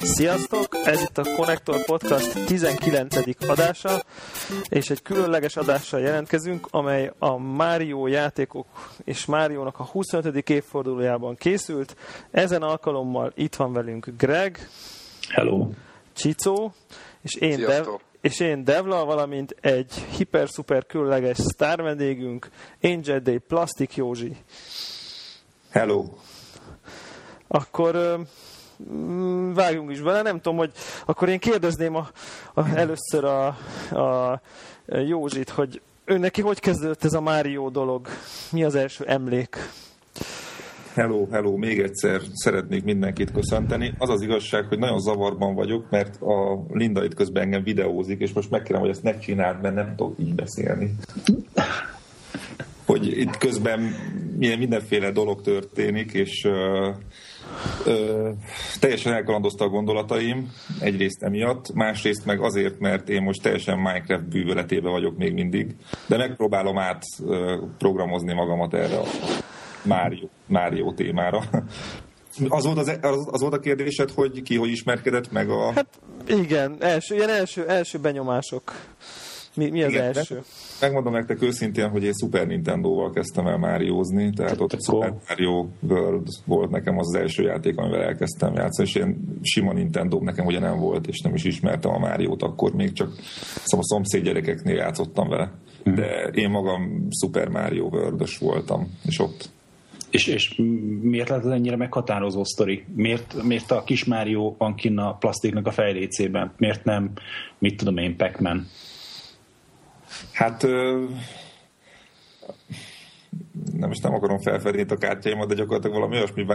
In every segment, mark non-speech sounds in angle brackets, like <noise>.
Sziasztok! Ez itt a Connector Podcast 19. adása, és egy különleges adással jelentkezünk, amely a Mario játékok és Máriónak a 25. évfordulójában készült. Ezen alkalommal itt van velünk Greg. Hello. Csicó, és én, Dev, és én Devla, valamint egy hiper-szuper különleges sztár vendégünk, Angel Day Plastic Józsi. Hello. Akkor Mm, vágjunk is bele. Nem tudom, hogy akkor én kérdezném a, a, először a, a Józsit, hogy ő neki hogy kezdődött ez a Mário dolog? Mi az első emlék? Hello, hello, még egyszer szeretnék mindenkit köszönteni. Az az igazság, hogy nagyon zavarban vagyok, mert a Linda itt közben engem videózik, és most megkérem, hogy ezt ne csináld, mert nem tudok így beszélni. Hogy itt közben mindenféle dolog történik, és uh, Ö, teljesen elkalandozta a gondolataim, egyrészt emiatt, másrészt meg azért, mert én most teljesen Minecraft bűvöletébe vagyok még mindig, de megpróbálom át programozni magamat erre a Mario, Mario témára. Az volt, az, az, az volt a kérdésed, hogy ki hogy ismerkedett meg a... Hát igen, első, ilyen első, első benyomások. Mi, mi az Igen, első? Megmondom nektek őszintén, hogy én Super Nintendo-val kezdtem el Máriózni, tehát ott Super Mario World volt nekem az, az első játék, amivel elkezdtem játszani, és én sima Nintendo nekem ugye nem volt, és nem is ismertem a Máriót, akkor még csak szóval a szomszéd gyerekeknél játszottam vele. Mhm. De én magam Super Mario world voltam, és ott és, és miért lett ez ennyire meghatározó sztori? Miért, miért a kis Mario van kinn a plastiknak a fejlécében? Miért nem, mit tudom én, Pac-Man? Hát nem is nem akarom felfedni a kártyáimat, de gyakorlatilag valami olyasmi.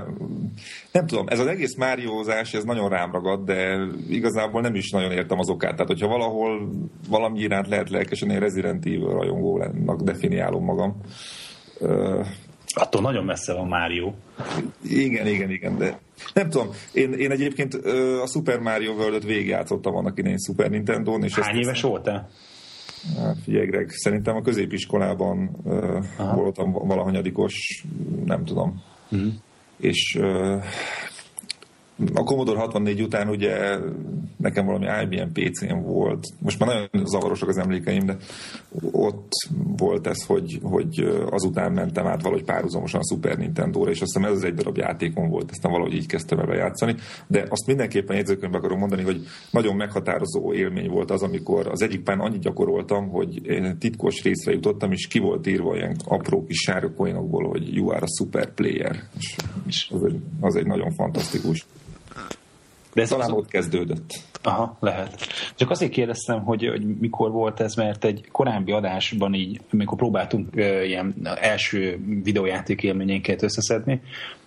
Nem tudom, ez az egész Máriózás, ez nagyon rám ragad, de igazából nem is nagyon értem az okát. Tehát, hogyha valahol valami iránt lehet lelkesen, én Resident Evil rajongónak definiálom magam. Attól nagyon messze van Mário. Igen, igen, igen, de nem tudom. Én, én egyébként a Super Mario World-öt végigjátszottam annak én Super Nintendo-n. És Hány éves voltál? Hát figyelj, Greg, szerintem a középiskolában uh, voltam valahanyadikos, nem tudom. Uh-huh. És a Commodore 64 után ugye nekem valami IBM PC-n volt, most már nagyon zavarosak az emlékeim, de ott volt ez, hogy, hogy azután mentem át valahogy párhuzamosan a Super Nintendo-ra, és azt hiszem ez az egy darab játékom volt, aztán valahogy így kezdtem el játszani, de azt mindenképpen jegyzőkönyvbe akarom mondani, hogy nagyon meghatározó élmény volt az, amikor az egyik pán annyit gyakoroltam, hogy titkos részre jutottam, és ki volt írva ilyen apró kis sárga hogy you are a super player. És az egy, az egy nagyon fantasztikus de ez Talán az... ott kezdődött. Aha, lehet. Csak azért kérdeztem, hogy, hogy mikor volt ez, mert egy korábbi adásban így, amikor próbáltunk uh, ilyen első videójáték élményénket összeszedni,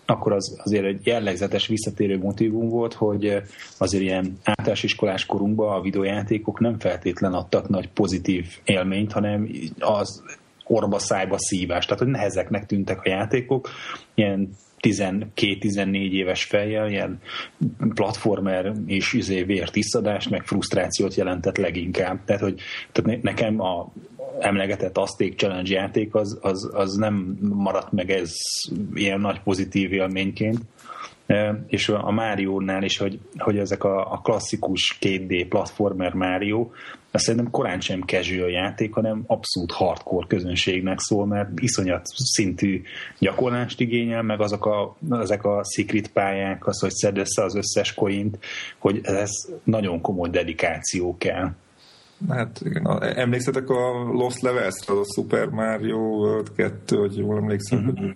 akkor az azért egy jellegzetes visszatérő motivum volt, hogy azért ilyen általános iskolás korunkban a videójátékok nem feltétlen adtak nagy pozitív élményt, hanem az orba szájba szívás, tehát hogy nehezeknek tűntek a játékok, ilyen 12-14 éves fejjel ilyen platformer és izé vért iszadás, meg frusztrációt jelentett leginkább. Tehát, hogy tehát nekem a emlegetett Azték Challenge játék az, az, az nem maradt meg ez ilyen nagy pozitív élményként, és a Mario-nál is, hogy, hogy ezek a, a klasszikus 2D platformer Mario, azt szerintem korán sem casual játék, hanem abszolút hardcore közönségnek szól, mert iszonyat szintű gyakorlást igényel, meg azok a, ezek a secret pályák, az, hogy szed össze az összes coint, hogy ez nagyon komoly dedikáció kell. Hát igen, emlékszetek a Lost Levels-re, a Super Mario World 2, hogy jól emlékszem. Uh-huh.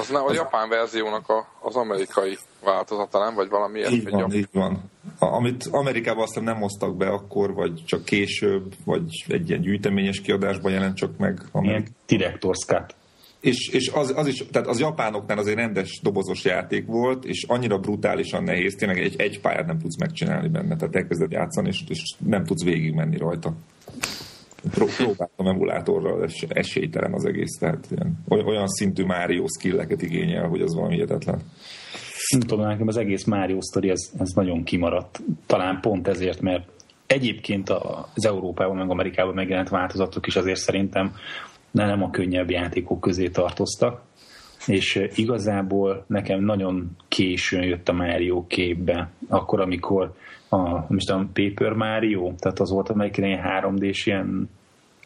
Az nem a japán verziónak a, az amerikai változata, nem? Vagy valami? Így van, így van. Amit Amerikában azt nem hoztak be akkor, vagy csak később, vagy egy ilyen gyűjteményes kiadásban jelent csak meg. Amerik... Ilyen Director's Cut. És, és az, az, is, tehát az japánoknál azért rendes dobozos játék volt, és annyira brutálisan nehéz, tényleg egy, egy pályát nem tudsz megcsinálni benne, tehát elkezded játszani, és, és nem tudsz végigmenni rajta. Próbáltam emulátorral, és esélytelen az egész, tehát ilyen, olyan szintű Mario skilleket igényel, hogy az valami hihetetlen. Nem tudom, nekem az egész Mario sztori, ez, ez nagyon kimaradt. Talán pont ezért, mert egyébként az Európában, meg Amerikában megjelent változatok is azért szerintem nem a könnyebb játékok közé tartoztak, és igazából nekem nagyon későn jött a Mario képbe, akkor, amikor a, most a Paper Mario, tehát az volt, amelyik ilyen 3D-s ilyen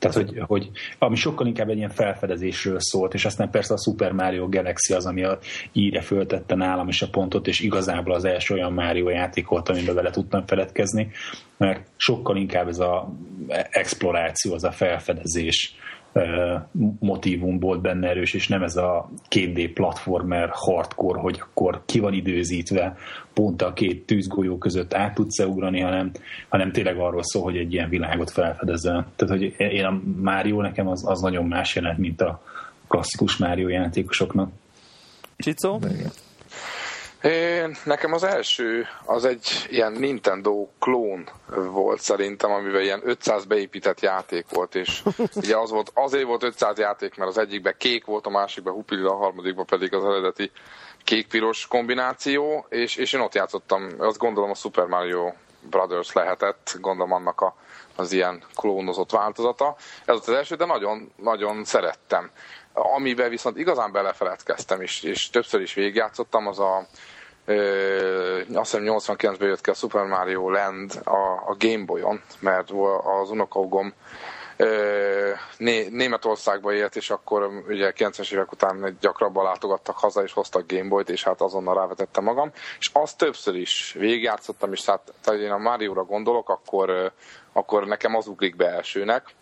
tehát, hogy, hogy ami sokkal inkább egy ilyen felfedezésről szólt, és aztán persze a Super Mario Galaxy az, ami a íre föltette nálam is a pontot, és igazából az első olyan Mario játék volt, amiben vele tudtam feledkezni, mert sokkal inkább ez a exploráció, az a felfedezés, motivum volt benne erős, és nem ez a 2D platformer hardcore, hogy akkor ki van időzítve, pont a két tűzgolyó között át tudsz ugrani, hanem, hanem tényleg arról szól, hogy egy ilyen világot felfedezel. Tehát, hogy én a Mario nekem az, az nagyon más jelent, mint a klasszikus Mario játékosoknak. Csicó? Én, nekem az első az egy ilyen Nintendo klón volt szerintem, amiben ilyen 500 beépített játék volt, és <laughs> ugye az volt, azért volt 500 játék, mert az egyikben kék volt, a másikban hupilila, a harmadikban pedig az eredeti kék-piros kombináció, és, és én ott játszottam, azt gondolom a Super Mario Brothers lehetett, gondolom annak a, az ilyen klónozott változata. Ez volt az első, de nagyon, nagyon szerettem. Amiben viszont igazán belefeledkeztem, és, és többször is végigjátszottam, az a Ö, azt hiszem 89-ben jött ki a Super Mario Land a, a Game Boy-on, mert az unokaugom né, Németországba élt, és akkor ugye 90-es évek után gyakrabban látogattak haza, és hoztak Gameboy-t, és hát azonnal rávetettem magam. És azt többször is végigjátszottam, és hát, tehát én a Mario-ra gondolok, akkor, akkor nekem az ugrik be elsőnek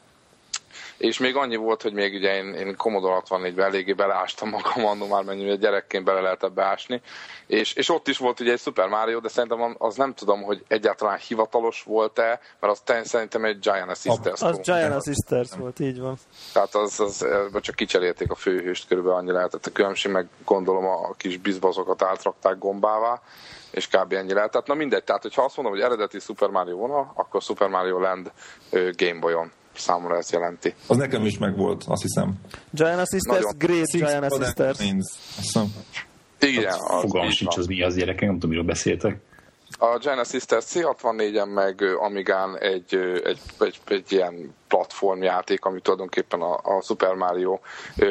és még annyi volt, hogy még ugye én, én Commodore 64-ben eléggé beleástam magam annó már mennyi, gyerekként bele lehetett beásni, és, és ott is volt ugye egy Super Mario, de szerintem az nem tudom, hogy egyáltalán hivatalos volt-e, mert az ten, szerintem egy Giant Sisters. Az Giant Sisters volt, így van. Tehát az, az, csak kicserélték a főhőst, körülbelül annyi lehetett a különbség, meg gondolom a kis bizbazokat átrakták gombává, és kb. ennyi lehetett. Na mindegy, tehát hogyha azt mondom, hogy eredeti Super Mario vonal, akkor Super Mario Land Game Boy-on számomra ez jelenti. Az nekem is megvolt, azt hiszem. Giant Sisters, Nagyon. Great Giant Sisters. Igen, az Fogalmam sincs, az mi az gyerekek, nem tudom, miről beszéltek. A Genesis C64-en meg Amigán egy, egy, egy, egy ilyen platformjáték, ami tulajdonképpen a, a Super Mario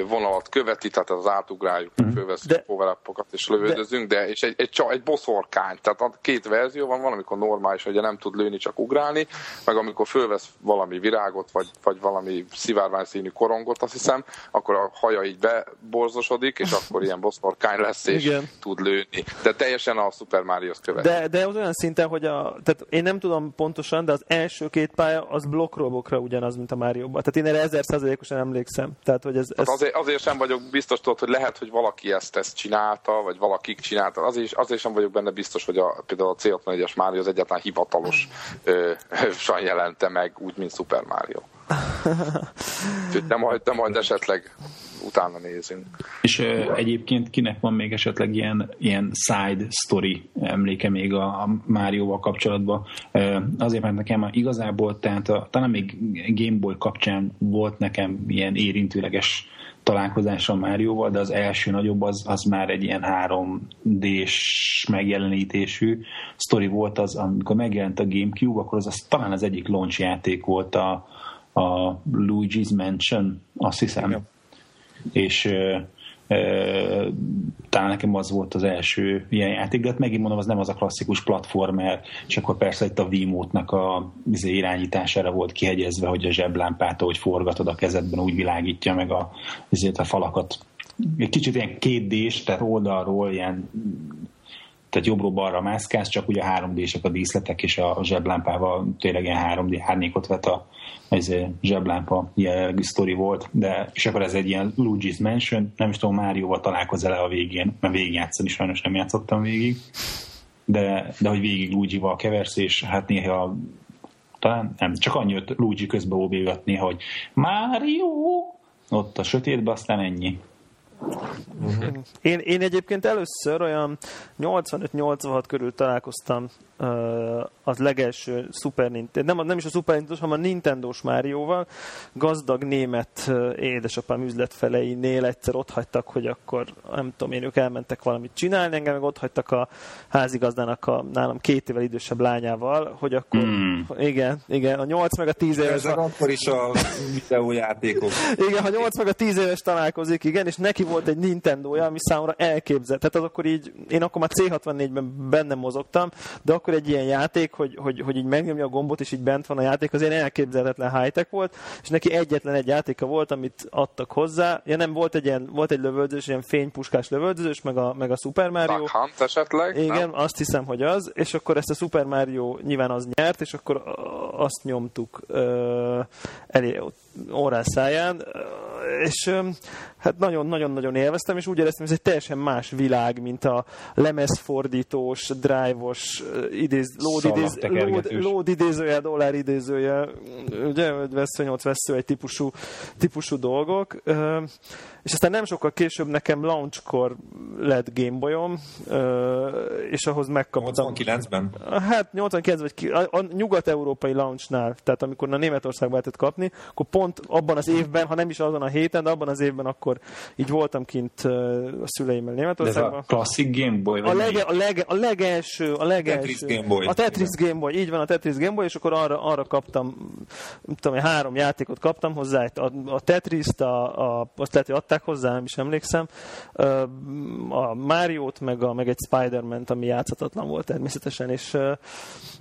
vonalat követi, tehát az átugráljuk, mm. fölveszünk de, power és lövöldözünk, de, de és egy, egy, egy boszorkány, tehát a két verzió van, van, amikor normális, hogy nem tud lőni, csak ugrálni, meg amikor fölvesz valami virágot, vagy, vagy valami szivárvány színű korongot, azt hiszem, akkor a haja így beborzosodik, és akkor ilyen boszorkány lesz, és Igen. tud lőni. De teljesen a Super Mario-sz követi. De, de az olyan szinten, hogy a, tehát én nem tudom pontosan, de az első két pálya az blokkrobokra ugyanaz mint a Mario-ban. Tehát én erre ezer százalékosan emlékszem. Tehát, hogy ez, ez... Tehát azért, azért, sem vagyok biztos, tudod, hogy lehet, hogy valaki ezt, ezt csinálta, vagy valakik csinálta. Azért, azért sem vagyok benne biztos, hogy a, például a C64-es Mario az egyáltalán hivatalos ö, jelente meg, úgy, mint Super Mario. <laughs> de, majd, de majd esetleg utána nézünk. És uh, egyébként kinek van még esetleg ilyen, ilyen side story emléke még a, a Márióval kapcsolatban? Uh, azért, mert nekem igazából, tehát a, talán még Game Boy kapcsán volt nekem ilyen érintőleges találkozás a Márióval, de az első nagyobb az, az már egy ilyen 3D-s megjelenítésű sztori volt az, amikor megjelent a Gamecube, akkor az, az talán az egyik launch játék volt a, a Luigi's Mansion, azt hiszem. Ja és talán nekem az volt az első ilyen játék, de hát megint mondom, az nem az a klasszikus platformer, és akkor persze itt a Wiimote-nak a izé, irányítására volt kihegyezve, hogy a zseblámpát, ahogy forgatod a kezedben, úgy világítja meg a, ezért a falakat. Egy kicsit ilyen kétdés, tehát oldalról ilyen tehát jobbról balra mászkálsz, csak ugye 3 d a díszletek, és a zseblámpával tényleg ilyen 3D árnyékot vet a, ez zseblámpa jellegű sztori volt, de és akkor ez egy ilyen Luigi's Mansion, nem is tudom, Márióval találkozol el a végén, mert végigjátszani sajnos nem játszottam végig, de, de hogy végig Luigi-val keversz, és hát néha talán nem, csak annyi, hogy Luigi közbe óbégat néha, hogy Mário, ott a sötétben, aztán ennyi. Uh-huh. Én, én egyébként először olyan 85-86 körül találkoztam uh, az legelső Super Nintendo, nem, nem is a Super Nintendo, hanem a Nintendo-s Márióval. Gazdag német uh, édesapám üzletfeleinél egyszer ott hagytak, hogy akkor nem tudom én, ők elmentek valamit csinálni, engem meg ott hagytak a házigazdának a nálam két évvel idősebb lányával, hogy akkor mm. igen, igen, a 8 meg a 10 éves... Ezek akkor is a videójátékok. <laughs> igen, ha 8 meg a 10 éves találkozik, igen, és neki volt egy Nintendo-ja, ami számomra elképzelt. Tehát az akkor így, én akkor már C64-ben benne mozogtam, de akkor egy ilyen játék, hogy, hogy, hogy így megnyomja a gombot, és így bent van a játék, az ilyen elképzelhetetlen high-tech volt, és neki egyetlen egy játéka volt, amit adtak hozzá. Ja nem, volt egy, ilyen, volt egy lövöldözős, ilyen fénypuskás lövöldözős, meg a, meg a Super Mario. Duck Hunt esetleg? Igen, nem? azt hiszem, hogy az, és akkor ezt a Super Mario nyilván az nyert, és akkor azt nyomtuk elé órán száján, és hát nagyon-nagyon-nagyon élveztem, és úgy éreztem, hogy ez egy teljesen más világ, mint a lemezfordítós, drive-os, idéz, load, idéz, load, load idézője, dollár idézője, ugye, vesző 8 vesző egy típusú, típusú dolgok. És aztán nem sokkal később nekem launchkor lett Gameboyom, és ahhoz megkaptam. 89-ben? Hát 89 vagy a, a nyugat-európai launchnál, tehát amikor a Németországba lehetett kapni, akkor pont abban az évben, ha nem is azon a héten, de abban az évben akkor így voltam kint a szüleimmel Németországban. De ez a klasszik Gameboy? A, lege, a, lege, a legelső, a legelső. Tetris Gameboy. A Tetris Gameboy, így van, a Tetris Gameboy, és akkor arra, arra kaptam, tudom, három játékot kaptam hozzá, a, a Tetris-t, a, a, azt lehet, hogy adták hozzá, nem is emlékszem, a Mario-t, meg, a, meg egy Spider-Man-t, ami játszhatatlan volt természetesen, és,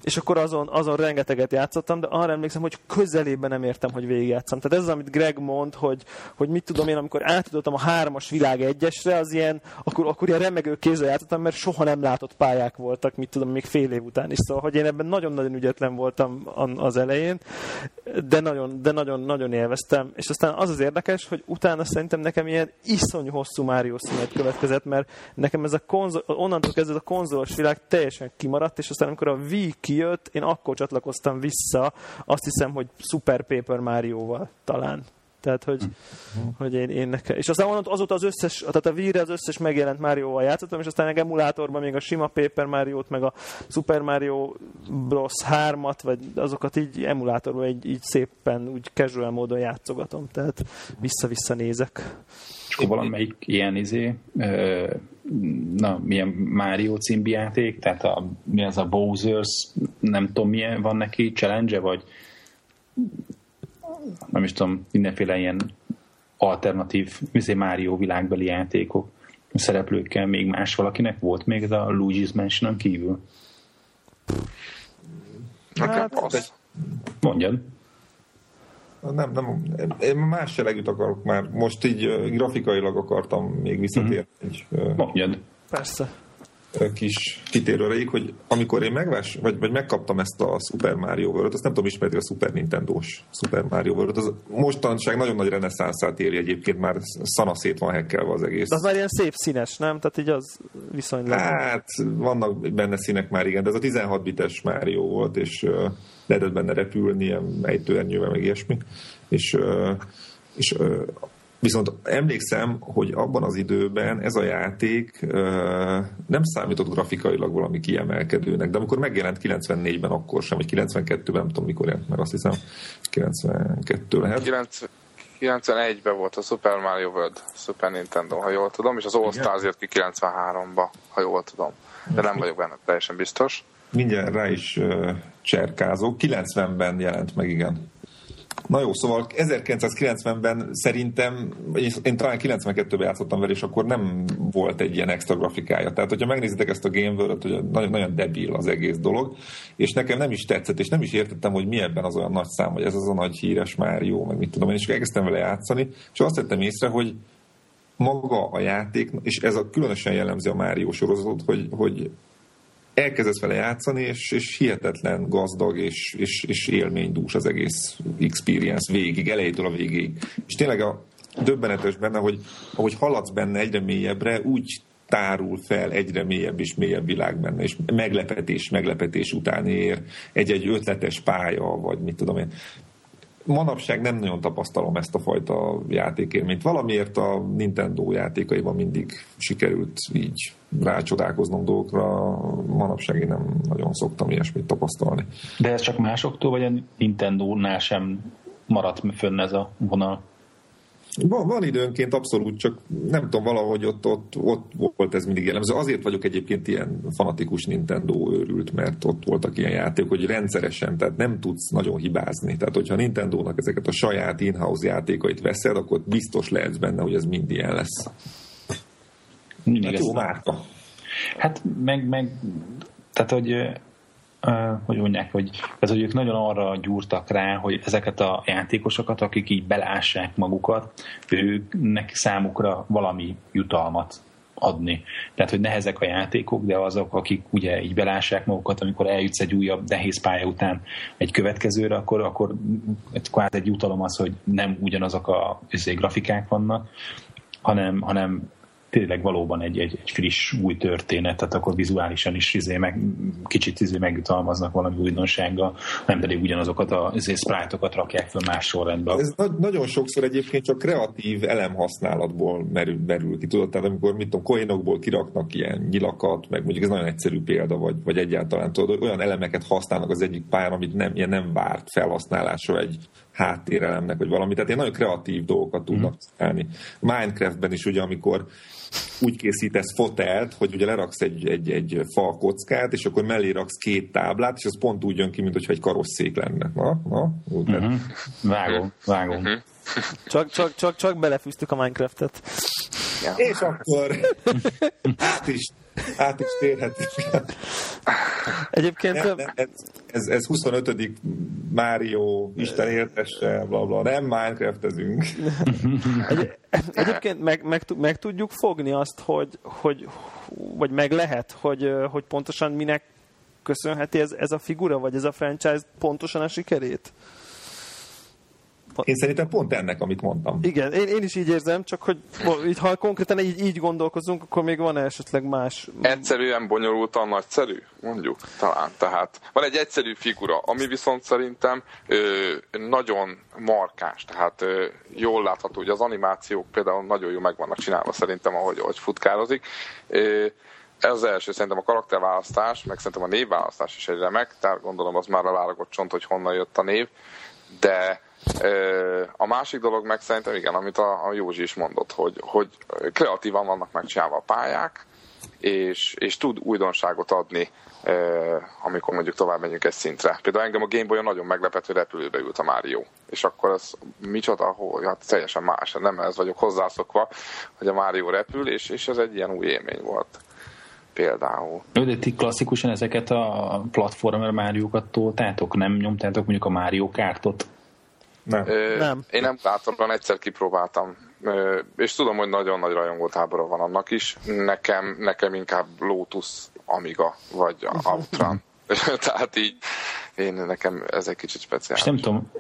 és akkor azon, azon rengeteget játszottam, de arra emlékszem, hogy közelében nem értem, hogy végigjátszam. Tehát ez az, amit Greg mond, hogy, hogy mit tudom én, amikor átudottam a hármas világ egyesre, az ilyen, akkor, akkor ilyen remegő kézzel játszottam, mert soha nem látott pályák voltak, mit tudom, még fél év után is. Szóval, hogy én ebben nagyon-nagyon ügyetlen voltam az elején, de nagyon, de nagyon, nagyon élveztem. És aztán az az érdekes, hogy utána szerintem nekem ilyen iszonyú hosszú Mario szünet következett, mert nekem ez a konzol, onnantól kezdve a konzolos világ teljesen kimaradt, és aztán amikor a Wii kijött, én akkor csatlakoztam vissza, azt hiszem, hogy Super Paper Mario-val talán. Tehát, hogy, uh-huh. hogy én, én nekem... És aztán azóta az összes, tehát a Wii-re az összes megjelent Mario-val játszottam, és aztán meg emulátorban még a sima Paper Mario-t, meg a Super Mario Bros. 3-at, vagy azokat így emulátorban így, így szépen, úgy casual módon játszogatom. Tehát vissza-vissza nézek. És akkor valamelyik ilyen izé, na, milyen Mario címbi játék, tehát a, mi az a Bowser's, nem tudom milyen van neki, challenge vagy nem is tudom, mindenféle ilyen alternatív izé Mario világbeli játékok szereplőkkel még más valakinek volt még ez a Luigi's Mansion-on kívül? Hát, az. Mondjad. Nem, nem, én más jellegűt akarok már. Most így grafikailag akartam még visszatérni. Mm-hmm. Mondjad. Persze kis kitérőreik, hogy amikor én megvás, vagy, vagy megkaptam ezt a Super Mario World, azt nem tudom, ismerni a Super Nintendo-s Super Mario World, az mostanság nagyon nagy reneszánszát éri egyébként, már szanaszét van hekkelve az egész. De az már ilyen szép színes, nem? Tehát így az viszonylag... Hát, vannak benne színek már, igen, de ez a 16 bites Mario volt, és uh, lehetett benne repülni, ilyen ejtőernyővel, meg ilyesmi, és, uh, és uh, Viszont emlékszem, hogy abban az időben ez a játék nem számított grafikailag valami kiemelkedőnek, de amikor megjelent 94-ben akkor sem, vagy 92-ben, nem tudom mikor jelent meg, azt hiszem 92 lehet. 91-ben volt a Super Mario World Super Nintendo, ha jól tudom, és az All Stars jött ki 93-ba, ha jól tudom. De nem vagyok benne teljesen biztos. Mindjárt rá is uh, cserkázok. 90-ben jelent meg, igen. Na jó, szóval 1990-ben szerintem, én talán 92-ben játszottam vele, és akkor nem volt egy ilyen extra grafikája. Tehát, hogyha megnézitek ezt a Game World, hogy nagyon, nagyon debil az egész dolog, és nekem nem is tetszett, és nem is értettem, hogy mi ebben az olyan nagy szám, hogy ez az a nagy híres Mario, meg mit tudom én, és elkezdtem vele játszani, és azt vettem észre, hogy maga a játék, és ez a különösen jellemző a Mario sorozatot, hogy, hogy elkezdesz vele játszani, és, és hihetetlen gazdag és, és, és élménydús az egész experience végig, elejétől a végéig. És tényleg a döbbenetes benne, hogy ahogy haladsz benne egyre mélyebbre, úgy tárul fel egyre mélyebb és mélyebb világ benne, és meglepetés, meglepetés után ér egy-egy ötletes pálya, vagy mit tudom én manapság nem nagyon tapasztalom ezt a fajta játékélményt. Valamiért a Nintendo játékaiban mindig sikerült így rácsodálkoznom dolgokra, manapság én nem nagyon szoktam ilyesmit tapasztalni. De ez csak másoktól, vagy a Nintendo-nál sem maradt fönn ez a vonal? Van, van időnként abszolút, csak nem tudom, valahogy ott, ott, ott volt ez mindig jellemző. Azért vagyok egyébként ilyen fanatikus Nintendo őrült, mert ott voltak ilyen játékok, hogy rendszeresen, tehát nem tudsz nagyon hibázni. Tehát, hogyha Nintendo-nak ezeket a saját in-house játékait veszed, akkor biztos lehetsz benne, hogy ez mind ilyen lesz. Mindig hát jó márka. Hát meg, meg tehát, hogy hogy mondják, hogy, ez, hogy ők nagyon arra gyúrtak rá, hogy ezeket a játékosokat, akik így belássák magukat, őknek számukra valami jutalmat adni. Tehát, hogy nehezek a játékok, de azok, akik ugye így belássák magukat, amikor eljutsz egy újabb nehéz pálya után egy következőre, akkor, akkor egy, egy jutalom az, hogy nem ugyanazok a izé, grafikák vannak, hanem, hanem tényleg valóban egy, egy, egy friss, új történet, tehát akkor vizuálisan is izé meg, kicsit izé megjutalmaznak valami újdonsággal, nem pedig ugyanazokat a izé, sprite-okat rakják fel más sorrendben. Ez na- nagyon sokszor egyébként csak kreatív elemhasználatból merül, merül ki, tudod, tehát amikor mit tudom, koinokból kiraknak ilyen nyilakat, meg mondjuk ez nagyon egyszerű példa, vagy, vagy egyáltalán tudod, olyan elemeket használnak az egyik pályán, amit nem, ilyen nem várt felhasználásra egy háttérelemnek, vagy valami. Tehát ilyen nagyon kreatív dolgokat tudnak mm. csinálni. Minecraftben is ugye, amikor úgy készítesz fotelt, hogy ugye leraksz egy, egy, egy fa kockát, és akkor mellé raksz két táblát, és az pont úgy jön ki, mintha egy karosszék lenne. Na, na, úgy uh-huh. Vágom, vágom. Uh-huh. Csak, csak, csak, csak belefűztük a Minecraftet. Ja. És akkor át is, át is térhetünk. Egyébként... Nem, nem, ez, ez, ez 25. Mario, Isten értesse, bla bla, nem Minecraftezünk. Egy, egyébként meg, meg, meg, tudjuk fogni azt, hogy, hogy vagy meg lehet, hogy, hogy pontosan minek köszönheti ez, ez a figura, vagy ez a franchise pontosan a sikerét? Én szerintem pont ennek, amit mondtam. Igen, én, én is így érzem, csak hogy így, ha konkrétan így, így gondolkozunk, akkor még van esetleg más. Egyszerűen bonyolultan nagyszerű, mondjuk, talán. Tehát van egy egyszerű figura, ami viszont szerintem ö, nagyon markáns, tehát ö, jól látható, hogy az animációk például nagyon jó meg vannak csinálva szerintem, ahogy, ahogy futkározik. Ö, ez az első, szerintem a karakterválasztás, meg szerintem a névválasztás is egy remek, tehát gondolom az már a válogatott csont, hogy honnan jött a név, de a másik dolog meg szerintem igen, amit a, a Józsi is mondott, hogy, hogy kreatívan vannak megcsinálva a pályák, és, és tud újdonságot adni, amikor mondjuk tovább megyünk egy szintre. Például engem a Gameboy-on nagyon meglepett, hogy repülőbe ült a Mario. És akkor ez micsoda, hogy hát teljesen más, nem ez vagyok hozzászokva, hogy a Mario repül, és, és ez egy ilyen új élmény volt például. De ti klasszikusan ezeket a platformer Máriókat toltátok? Nem nyomtátok mondjuk a Mario kártot? Nem. Ö, nem. Én nem látom, egyszer kipróbáltam. Ö, és tudom, hogy nagyon nagy rajongótábora van annak is. Nekem, nekem inkább Lotus Amiga, vagy Outrun. <laughs> Tehát így én nekem ez egy kicsit speciális. És nem tudom,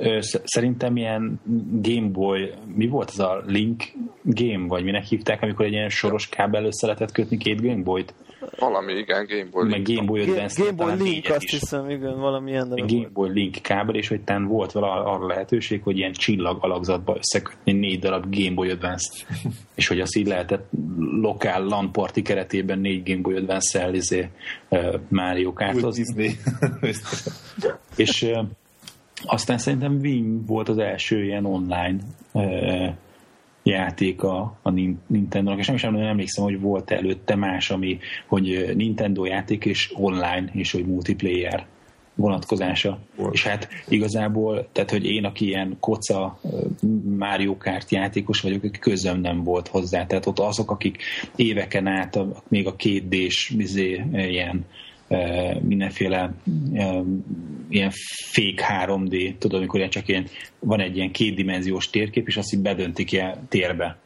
szerintem ilyen Game Boy, mi volt ez a Link Game, vagy minek hívták, amikor egy ilyen soros kábel össze lehetett kötni két Game Boy-t? Valami, igen, Game Boy Link. Meg Game Boy Advance. Game Boy Link, azt is. hiszem, igen, valami ilyen Game Boy Link kábel, és hogy tán volt vala arra lehetőség, hogy ilyen csillag alakzatba összekötni négy darab Game Boy Advance-t. és hogy azt így lehetett lokál LAN party keretében négy Game Boy Advance-szel izé, uh, Mario és uh, aztán szerintem Wing volt az első ilyen online uh, játék a, a Nintendo-nak, és nem is nem emlékszem, hogy volt előtte más, ami, hogy Nintendo játék és online, és hogy multiplayer vonatkozása. Volt. És hát igazából, tehát hogy én, aki ilyen koca Mario Kart játékos vagyok, aki közöm nem volt hozzá. Tehát ott azok, akik éveken át még a két d izé, ilyen mindenféle ilyen fake 3D, tudod, amikor csak ilyen, van egy ilyen kétdimenziós térkép, és azt így bedöntik ilyen térbe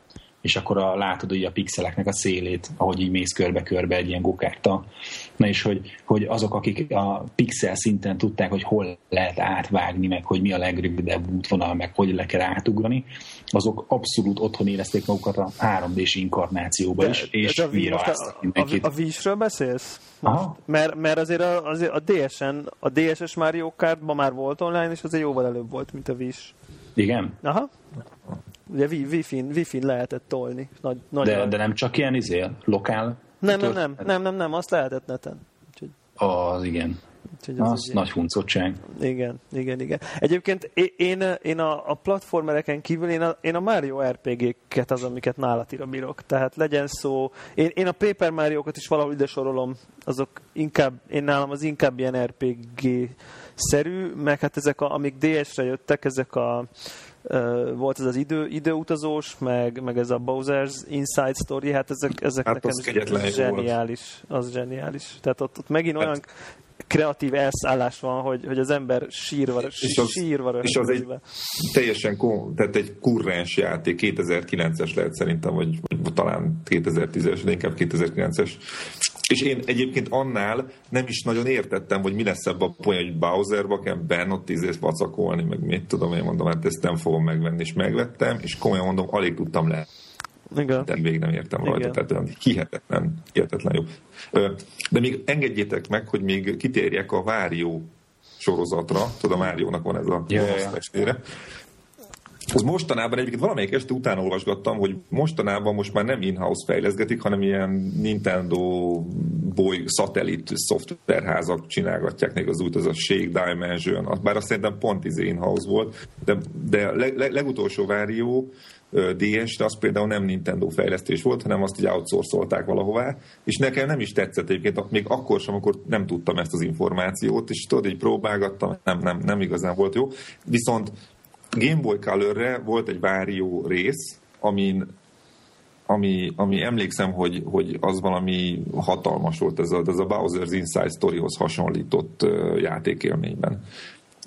és akkor a, látod ugye a pixeleknek a szélét, ahogy így mész körbe-körbe egy ilyen gokárta. Na és hogy, hogy azok, akik a pixel szinten tudták, hogy hol lehet átvágni, meg hogy mi a legrövidebb útvonal, meg hogy le kell átugrani, azok abszolút otthon érezték magukat a 3D-s inkarnációban is, és de a, most a, a, a Wii-sről beszélsz? Aha. Mert, mert azért a, azért a DSN, a DSS Mario Kart ma már volt online, és azért jóval előbb volt, mint a Wii Igen? Aha. Ugye Wi-Fi-n, Wi-Fi lehetett tolni. Nagy, nagy de, de nem csak ilyen izé, lokál? Nem, nem, nem, nem, nem, nem, azt lehetett neten. Úgyhogy... Az igen. Úgyhogy az, az nagy huncottság. Igen, igen, igen. Egyébként én, én a, a platformereken kívül én a, én a Mario RPG-ket az, amiket nálatira bírok. Tehát legyen szó, én, én a Paper Mario-kat is valahol ide sorolom, azok inkább, én nálam az inkább ilyen RPG-szerű, meg hát ezek, a, amik DS-re jöttek, ezek a volt ez az idő, időutazós, meg, meg ez a Bowser's Inside Story, hát ezek, ezek hát nekem zseniális, az zseniális. Tehát ott, ott megint hát, olyan kreatív elszállás van, hogy, hogy az ember sírva, és az, sírva És az egy teljesen, tehát egy kurrens játék, 2009-es lehet szerintem, vagy, vagy talán 2010-es, de inkább 2009-es. És én egyébként annál nem is nagyon értettem, hogy mi lesz ebben a poén, hogy Bowserba kell benn ott tízés vacakolni, meg mit tudom, én mondom, hát ezt nem fogom megvenni, és megvettem, és komolyan mondom, alig tudtam le igen. De végig nem értem rajta, Igen. tehát hihetetlen, hihetetlen jó. De még engedjétek meg, hogy még kitérjek a Várió sorozatra. Tudom, Máriónak van ez a ja. Az mostanában egyébként valamelyik este utána olvasgattam, hogy mostanában most már nem in-house fejleszgetik, hanem ilyen Nintendo boy szatellit szoftverházak csinálgatják még az út, az a Shake Dimension, bár azt szerintem pont izé in-house volt, de, de leg, leg, legutolsó várió DS-re, az például nem Nintendo fejlesztés volt, hanem azt így outsourcolták valahová, és nekem nem is tetszett egyébként, még akkor sem, amikor nem tudtam ezt az információt, és tudod, így próbálgattam, nem, nem, nem igazán volt jó. Viszont Game Boy Color-re volt egy várió rész, amin ami, ami emlékszem, hogy, hogy az valami hatalmas volt, ez a, ez a Bowser's Inside Storyhoz hasonlított játékélményben.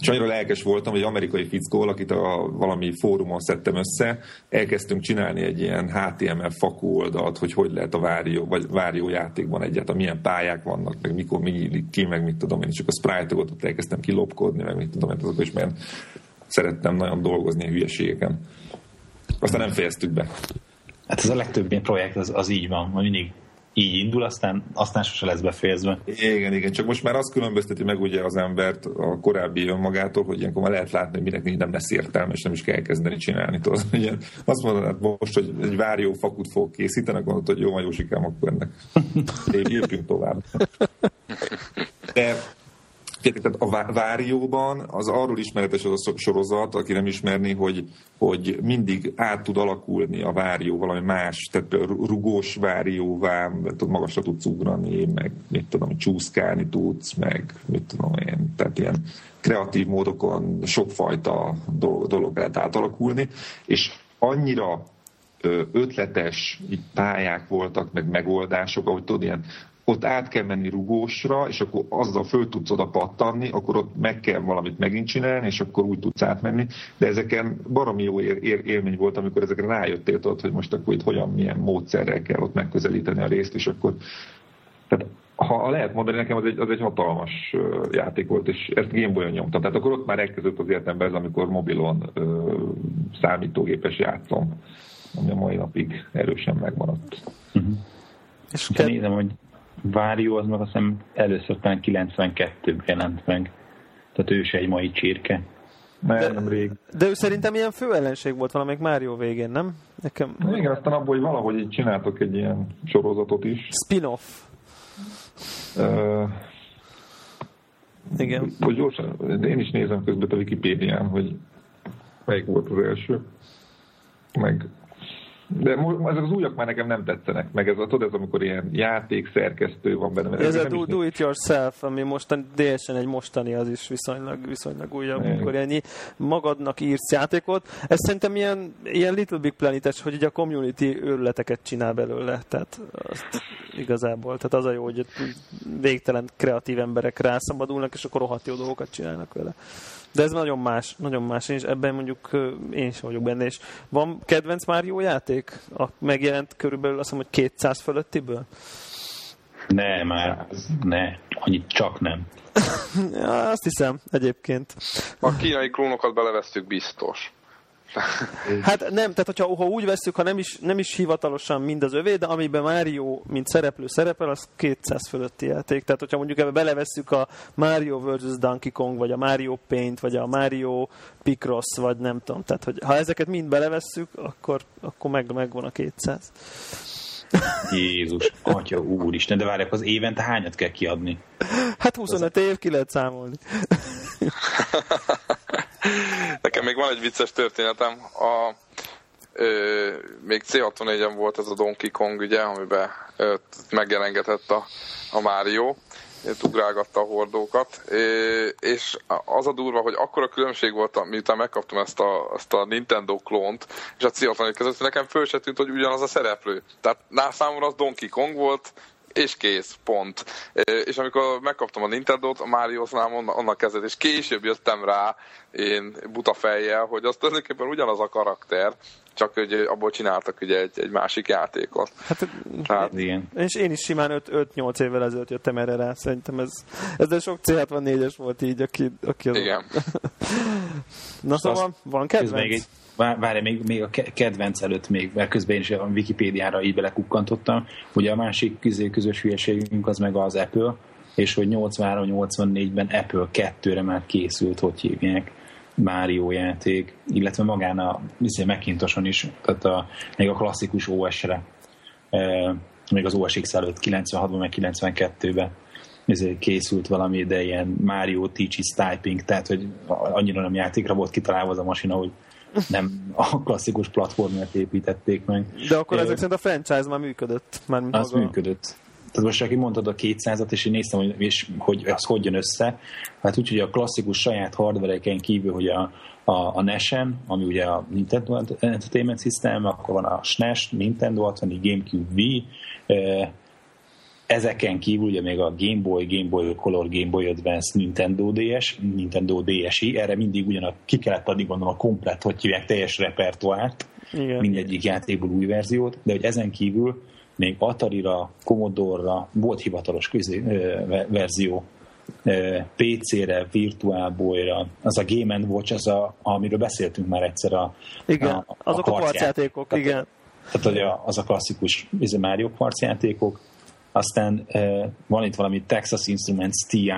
És annyira lelkes voltam, hogy amerikai fickó, akit a valami fórumon szedtem össze, elkezdtünk csinálni egy ilyen HTML fakú oldalt, hogy hogy lehet a várió, vagy várió játékban egyáltalán, milyen pályák vannak, meg mikor mi nyílik ki, meg mit tudom én, csak a sprite-okat ott elkezdtem kilopkodni, meg mit tudom én, azok is mert szerettem nagyon dolgozni a hülyeségeken. Aztán nem fejeztük be. Hát ez a legtöbb ilyen projekt az, az így van, hogy mindig így indul, aztán, aztán sose lesz befejezve. Igen, igen, csak most már azt különbözteti meg ugye az embert a korábbi önmagától, hogy ilyenkor már lehet látni, hogy minek nem lesz értelme, és nem is kell kezdeni csinálni. Tudod, <laughs> ugye azt mondod, hát most, hogy egy várjó fakut fog készíteni, akkor mondod, hogy jó, majd Jósikám, akkor ennek <laughs> lépjünk tovább. De tehát a Várióban az arról ismeretes az a sorozat, aki nem ismerni, hogy, hogy mindig át tud alakulni a Várió valami más, tehát rugós Várióvá, magasra tudsz ugrani, meg mit tudom, csúszkálni tudsz, meg mit tudom én, tehát ilyen kreatív módokon sokfajta dolog lehet átalakulni, és annyira ötletes pályák voltak, meg megoldások, ahogy tudod, ilyen ott át kell menni rugósra, és akkor azzal föl tudsz oda pattanni, akkor ott meg kell valamit megint csinálni, és akkor úgy tudsz átmenni. De ezeken baromi jó ér, ér, élmény volt, amikor ezekre rájöttél, tudod, hogy most akkor itt hogyan, milyen módszerrel kell ott megközelíteni a részt, és akkor tehát ha lehet mondani, nekem az egy, az egy hatalmas játék volt, és ezt Gameboy-on nyomtam. Tehát akkor ott már elkezdődött az életemben ez, amikor mobilon ö, számítógépes játszom, ami a mai napig erősen megmaradt. Uh-huh. És ke- nézem, hogy Várió az meg azt hiszem először talán 92-ben jelent meg. Tehát ő se egy mai csirke. de, nem rég. De ő szerintem ilyen fő ellenség volt valamelyik Mário végén, nem? Nekem... Igen, aztán abból, hogy valahogy így csináltok egy ilyen sorozatot is. Spin-off. Uh, igen. Hogy gyorsan, de én is nézem közben a Wikipédián, hogy melyik volt az első. Meg de ezek az újak már nekem nem tetszenek, meg ez a, tudod, ez amikor ilyen játék szerkesztő van benne. Ez, a do, do, it yourself, ami mostan, teljesen egy mostani, az is viszonylag, viszonylag újabb, Igen. amikor ennyi magadnak írsz játékot. Ez szerintem ilyen, ilyen Little Big Planet-es, hogy ugye a community őrületeket csinál belőle, tehát azt igazából, tehát az a jó, hogy végtelen kreatív emberek rászabadulnak, és akkor rohadt jó dolgokat csinálnak vele. De ez nagyon más, nagyon más, és ebben mondjuk én is vagyok benne, és van kedvenc Mario játék? A megjelent körülbelül azt mondom, hogy 200 fölöttiből? Ne, már ne, annyit csak nem. <laughs> ja, azt hiszem, egyébként. A kínai klónokat belevesztük biztos. <laughs> Hát nem, tehát hogyha ha úgy veszük, ha nem is, nem is hivatalosan mind az övé, de amiben Mario, mint szereplő szerepel, az 200 fölötti játék. Tehát hogyha mondjuk ebbe belevesszük a Mario vs. Donkey Kong, vagy a Mario Paint, vagy a Mario Picross, vagy nem tudom. Tehát hogy ha ezeket mind belevesszük, akkor, akkor meg, megvan a 200. Jézus, atya úristen, de várják, az évente hányat kell kiadni? Hát 25 év, ki lehet számolni. <laughs> Nekem még van egy vicces történetem. A, ö, még C64-en volt ez a Donkey Kong, ugye, amiben ö, megjelengetett a, a Mario, ugrálgatta a hordókat, és az a durva, hogy akkora különbség volt, miután megkaptam ezt a, ezt a Nintendo klónt, és a c között, nekem föl se tűnt, hogy ugyanaz a szereplő. Tehát ná számomra az Donkey Kong volt, és kész, pont. És amikor megkaptam a Nintendo-t, a Mario-nál onnan kezdett, és később jöttem rá, én buta fejjel, hogy az tulajdonképpen ugyanaz a karakter, csak hogy abból csináltak ugye egy, egy másik játékot. Hát, Tehát, igen. És én is simán 5-8 évvel ezelőtt jöttem erre rá, szerintem ez, ez de sok C64-es volt így, aki, aki az... Igen. <laughs> Na szóval, van kedvenc? Még egy, várj, még, még a kedvenc előtt még, mert közben én is a Wikipédiára így belekukkantottam, hogy a másik közé közös hülyeségünk az meg az Apple, és hogy 83-84-ben Apple 2-re már készült, hogy hívják Mario játék, illetve magán a izé, Macintoson is, tehát a, még a klasszikus OS-re, e, még az OS X előtt 96-ban, meg 92-ben ezért készült valami, de ilyen Mario Teaches Typing, tehát hogy annyira nem játékra volt kitalálva az a masina, hogy nem a klasszikus platformért építették meg. De akkor ezek szerint a franchise már működött. Már az maga... működött. Tehát most, aki mondtad a 200-at, és én néztem, hogy, és, hogy az hogy jön össze, hát úgy, hogy a klasszikus saját hardvereken kívül, hogy a, a, a NES-en, ami ugye a Nintendo Entertainment System, akkor van a SNES, Nintendo 60, Gamecube Wii, ezeken kívül ugye még a Game Boy, Game Boy Color, Game Boy Advance, Nintendo DS, Nintendo DSi, erre mindig ugyanak ki kellett adni gondolom a komplet, hogy hívják teljes repertoárt, Igen. mindegyik játékból új verziót, de hogy ezen kívül még Atari-ra, Commodore-ra volt hivatalos közé, verzió, PC-re, Virtual Boy-ra, az a Game Watch, az a, amiről beszéltünk már egyszer a Igen, a, a azok a harcjátékok, tehát, igen. Tehát hogy a, az a klasszikus Mario harcjátékok, aztán van itt valami Texas Instruments TI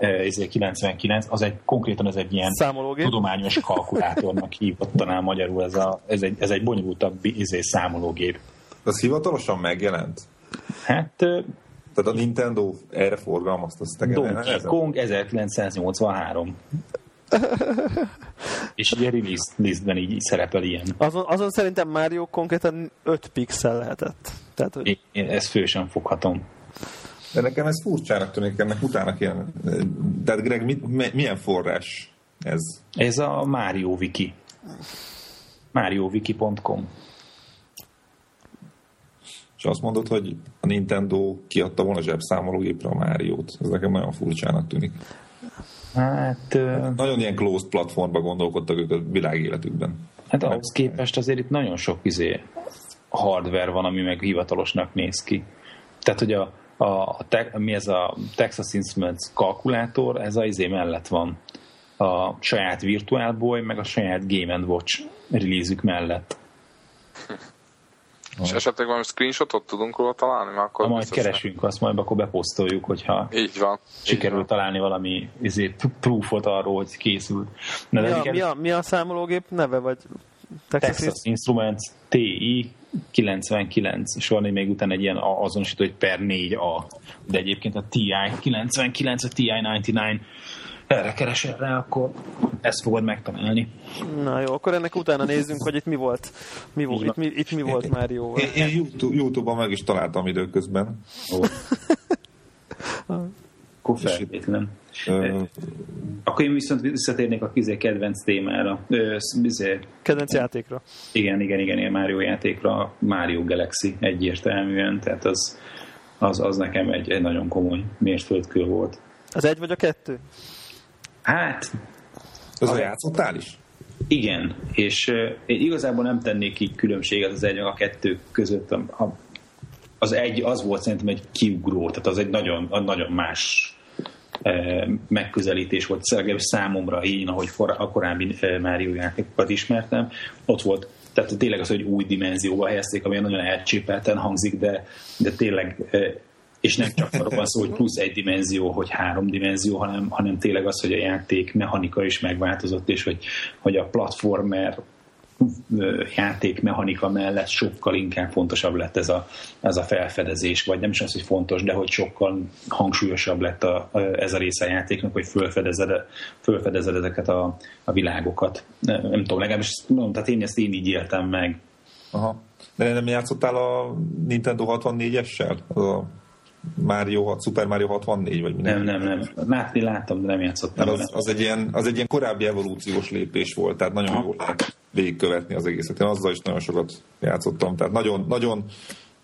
uh, 99, az egy konkrétan ez egy ilyen Számológép. tudományos kalkulátornak hívott talán magyarul, ez, a, ez, egy, ez egy bonyolultabb izé, számológép. Az hivatalosan megjelent? Hát... Tehát a Nintendo erre forgalmazta Donkey Kong 1983. <laughs> És ugye release listben így szerepel ilyen. Azon, azon szerintem Mario konkrétan 5 pixel lehetett. Tehát, hogy... Én ezt fő sem foghatom. De nekem ez furcsának tűnik, ennek utána kéne. De Greg, mit, milyen forrás ez? Ez a Mario Wiki. MarioWiki.com És azt mondod, hogy a Nintendo kiadta volna zsebszámológépre a Máriót. Ez nekem nagyon furcsának tűnik. Hát... Nagyon ilyen closed platformba gondolkodtak ők a világéletükben. Hát ahhoz képest azért itt nagyon sok izé hardware van, ami meg hivatalosnak néz ki. Tehát, hogy a, a, a te, mi ez a Texas Instruments kalkulátor, ez az izé mellett van. A saját Virtual Boy, meg a saját Game Watch release mellett. És esetleg valami screenshotot tudunk róla találni? Mert akkor ha majd keresünk, azt majd akkor beposztoljuk, hogyha így van, sikerül így van. találni valami izé, proofot arról, hogy készült. Na, mi, a, mi, a, mi a számológép neve? Vagy Texas, Texas Instruments TI 99, és van még utána egy ilyen azonosító, hogy per 4A. De egyébként a TI 99, a TI 99 erre keresel rá, akkor ezt fogod megtalálni. Na jó, akkor ennek utána nézzünk, hogy itt mi volt. Mi volt itt, mi, itt mi volt már jó. Én, én YouTube, YouTube-on meg is találtam időközben. akkor feltétlen. Akkor én viszont visszatérnék a kizé kedvenc témára. Bizé. Kedvenc játékra. Igen, igen, igen, igen, Mario játékra. Mario Galaxy egyértelműen, tehát az, az, az nekem egy, egy nagyon komoly mérföldkő volt. Az egy vagy a kettő? Hát... Az a játszottál is? Igen, és uh, én igazából nem tennék ki különbséget az egy a kettő között. A, az egy az volt szerintem egy kiugró, tehát az egy nagyon, nagyon más megközelítés volt, legalábbis számomra én, ahogy a korábbi Mario játékokat ismertem, ott volt tehát tényleg az, hogy új dimenzióba helyezték, ami nagyon elcsépelten hangzik, de, de tényleg és nem csak arról van szó, hogy plusz egy dimenzió, hogy három dimenzió, hanem, hanem tényleg az, hogy a játék mechanika is megváltozott, és hogy, hogy a platformer játékmechanika mellett sokkal inkább fontosabb lett ez a, ez a felfedezés, vagy nem is az, hogy fontos, de hogy sokkal hangsúlyosabb lett a, a, ez a része a játéknak, hogy felfedezed, felfedezed ezeket a, a világokat. Nem, nem tudom, legalábbis mondom, tehát én ezt én így éltem meg. Aha. De nem játszottál a Nintendo 64-essel? A Mario, Super Mario 64, vagy minden? Nem, nem, nem. Látni láttam, de nem játszottam. Az, az, egy ilyen, az egy ilyen korábbi evolúciós lépés volt, tehát nagyon jól lehet végigkövetni az egészet. Én azzal is nagyon sokat játszottam, tehát nagyon, nagyon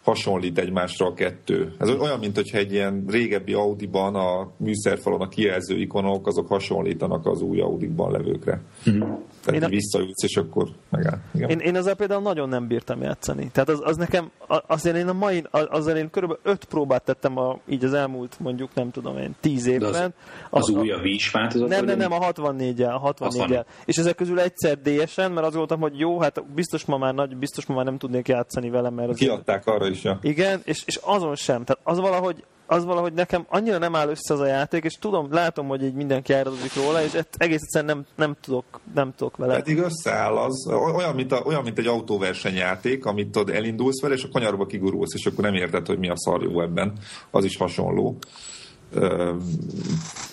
hasonlít egymásra a kettő. Ez olyan, mint hogyha egy ilyen régebbi Audi-ban a műszerfalon a kijelző ikonok, azok hasonlítanak az új Audi-ban levőkre. Mm-hmm. Tehát én a... visszaülsz, és akkor megáll. Igen. Én, én ezzel például nagyon nem bírtam játszani. Tehát az, az nekem, azért én a mai, azzal én körülbelül öt próbát tettem a, így az elmúlt mondjuk nem tudom én, tíz évben. az, az a, új a Wii változat? Nem, nem, nem, a 64-el, a 64 És ezek közül egyszer DS-en, mert az voltam, hogy jó, hát biztos ma már nagy, biztos ma már nem tudnék játszani vele, mert az Kiadták arra is, ja. Igen, és, és azon sem. Tehát az valahogy az valahogy nekem annyira nem áll össze az a játék, és tudom, látom, hogy így mindenki áradozik róla, és egész egyszerűen nem, nem, tudok, nem tudok vele. Pedig összeáll az, olyan mint, a, olyan, mint egy autóversenyjáték, amit tudod, elindulsz vele, és a kanyarba kigurulsz, és akkor nem érted, hogy mi a szar jó ebben. Az is hasonló.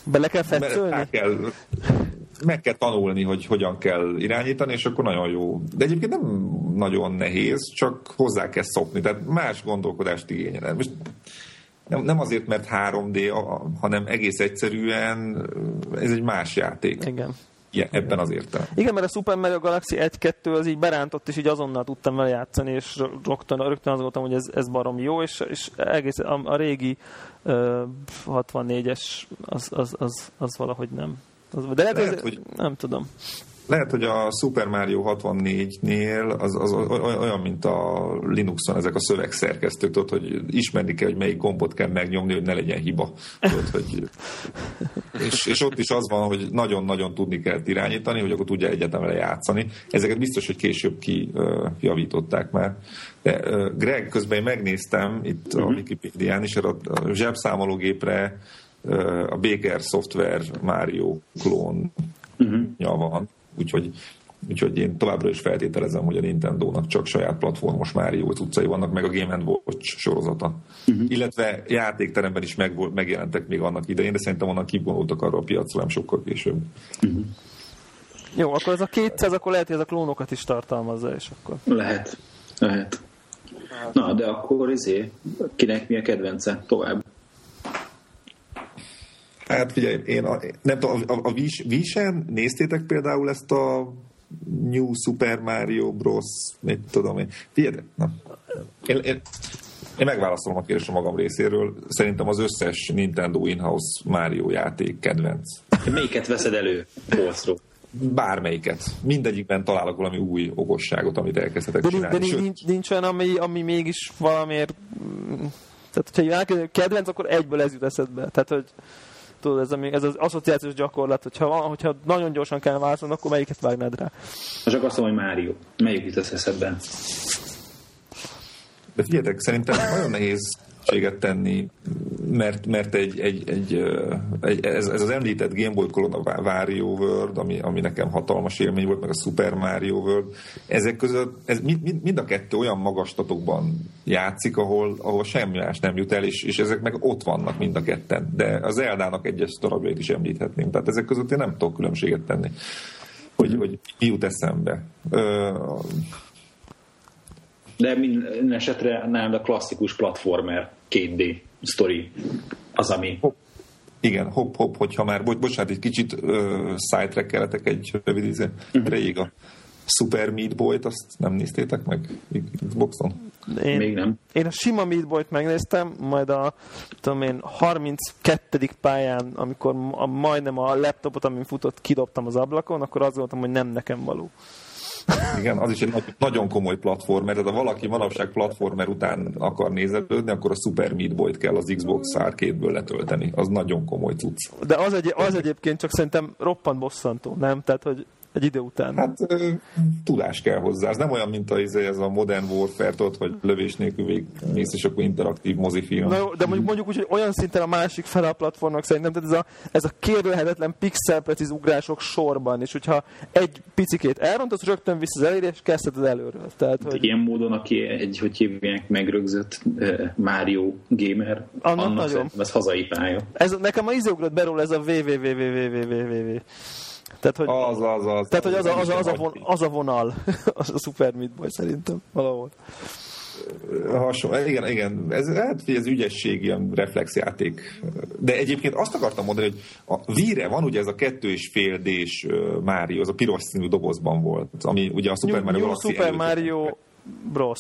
Bele kell fetszölni? Meg kell, meg kell tanulni, hogy hogyan kell irányítani, és akkor nagyon jó. De egyébként nem nagyon nehéz, csak hozzá kell szokni. Tehát más gondolkodást igényel. Most nem, nem azért, mert 3D, hanem egész egyszerűen ez egy más játék. Igen. Ja, ebben az értelemben. Igen, mert a Super Mario Galaxy 1-2 az így berántott, és így azonnal tudtam vele játszani, és rögtön, rögtön azt gondoltam, hogy ez, ez barom jó, és, és egész a, a régi uh, 64-es az, az, az, az valahogy nem. Az, de lehet, lehet hogy... nem tudom lehet, hogy a Super Mario 64-nél az, az olyan, mint a Linuxon ezek a szövegszerkesztők, tudod, hogy ismerni kell, hogy melyik gombot kell megnyomni, hogy ne legyen hiba. Tudod, hogy... és, és ott is az van, hogy nagyon-nagyon tudni kell irányítani, hogy akkor tudja egyetemre játszani. Ezeket biztos, hogy később kijavították már. De Greg, közben én megnéztem itt uh-huh. a mhm. Wikipédián is, a zsebszámológépre a Baker Software Mario klón uh-huh. van úgyhogy Úgyhogy én továbbra is feltételezem, hogy a Nintendo-nak csak saját platformos Mario utcai vannak, meg a Game Watch sorozata. Uh-huh. Illetve játékteremben is meg, megjelentek még annak idején, de szerintem onnan kivonultak arra a piacra, nem sokkal később. Uh-huh. Jó, akkor ez a 200, akkor lehet, hogy ez a klónokat is tartalmazza, és akkor... Lehet, lehet. Na, de akkor izé, kinek mi a kedvence? Tovább. Hát figyelj, én a, nem tudom, a, a Wii-sen néztétek például ezt a New Super Mario Bros. Mit tudom én. Figyelj, na. Én, én, én megválaszolom a kérdést a magam részéről. Szerintem az összes Nintendo in-house Mario játék kedvenc. Melyiket veszed elő polcról? Bármelyiket. Mindegyikben találok valami új okosságot, amit elkezdhetek de, csinálni. De Sőt, nincs, nincs olyan, ami, ami mégis valamiért... Tehát, hogyha kedvenc, akkor egyből ez jut eszedbe. Tehát, hogy tudod, ez, ami, ez az asszociációs gyakorlat, hogyha, hogyha nagyon gyorsan kell válaszolni, akkor melyiket vágnád rá? Csak azt mondom, hogy Mário. Melyik jut eszedben? De figyeljetek, szerintem nagyon nehéz tenni, mert, mert egy, egy, egy, egy ez, ez, az említett Game Boy Color Wario World, ami, ami nekem hatalmas élmény volt, meg a Super Mario World, ezek között ez mind, mind a kettő olyan magastatokban játszik, ahol, ahol semmi más nem jut el, és, és ezek meg ott vannak mind a ketten. De az Eldának egyes darabjait is említhetném. Tehát ezek között én nem tudok különbséget tenni, hogy, hogy mi jut eszembe. Ö, de minden esetre nem a klasszikus platformer 2D sztori az, ami... Hopp. Igen, hopp, hopp, hogyha már, bo- bocsánat, egy kicsit uh, sidetrack egy rövid izé, uh-huh. rég a Super Meat Boy-t, azt nem néztétek meg Xboxon? Én, Még nem. Én a sima Meat Boy-t megnéztem, majd a tudom én, 32. pályán, amikor a, majdnem a laptopot, amin futott, kidobtam az ablakon, akkor azt gondoltam, hogy nem nekem való. Igen, az is egy nagyon komoly platformer, tehát ha valaki manapság platformer után akar nézelődni, akkor a Super Meat Boy-t kell az Xbox Arcade-ből letölteni. Az nagyon komoly cucc. De az, egy, az egyébként csak szerintem roppant bosszantó, nem? Tehát, hogy egy idő után. Hát tudás kell hozzá. Ez nem olyan, mint a, izé, ez a Modern Warfare, ott, hogy lövés nélkül végigmész, és akkor interaktív mozifilm. Na jó, de mondjuk, mondjuk úgy, hogy olyan szinten a másik fele a platformnak szerintem, tehát ez a, ez a kérlelhetetlen pixelprecíz ugrások sorban, és hogyha egy picikét elrontasz, rögtön vissza az elérés, és kezdheted előről. Tehát, hogy... Ilyen módon, aki egy, hogy hívják, megrögzött uh, Mario gamer, annak, annak nagyon. ez hazai pálya. Ez, nekem a izé ugrott belőle ez a www. Tehát, hogy, az, az, az. Tehát, hogy az, a, az, a, az, a, von, az a vonal, <laughs> az a Super Meat Boy szerintem valahol. Hasonló, igen, igen, ez, hát, ez ügyesség, ilyen reflexjáték. De egyébként azt akartam mondani, hogy a víre van ugye ez a kettő és fél d Mario, az a piros színű dobozban volt, ami ugye a Super Mario New Super Mario Bros.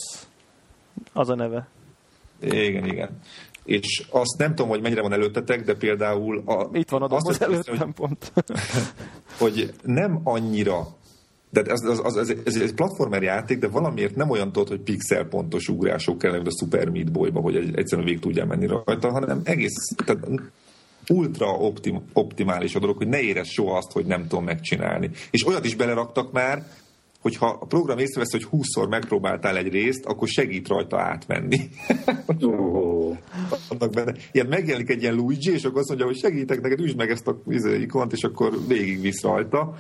Az a neve. Igen, igen és azt nem tudom, hogy mennyire van előttetek, de például... A, Itt van a doboz előttem hogy, pont. <laughs> hogy nem annyira tehát ez, az, az, ez, ez, egy platformer játék, de valamiért nem olyan tudod, hogy pixel pontos ugrások kellene, a Super Meat Boy-ba, hogy egy, egyszerűen végig tudjál menni rajta, hanem egész, tehát ultra optim, optimális a dolog, hogy ne érezd soha azt, hogy nem tudom megcsinálni. És olyat is beleraktak már, hogyha a program észrevesz, hogy 20-szor megpróbáltál egy részt, akkor segít rajta átmenni. <laughs> oh. benne. Ilyen megjelenik egy ilyen Luigi, és akkor azt mondja, hogy segítek neked, üsd meg ezt a izé, ikont, és akkor végigvisz rajta.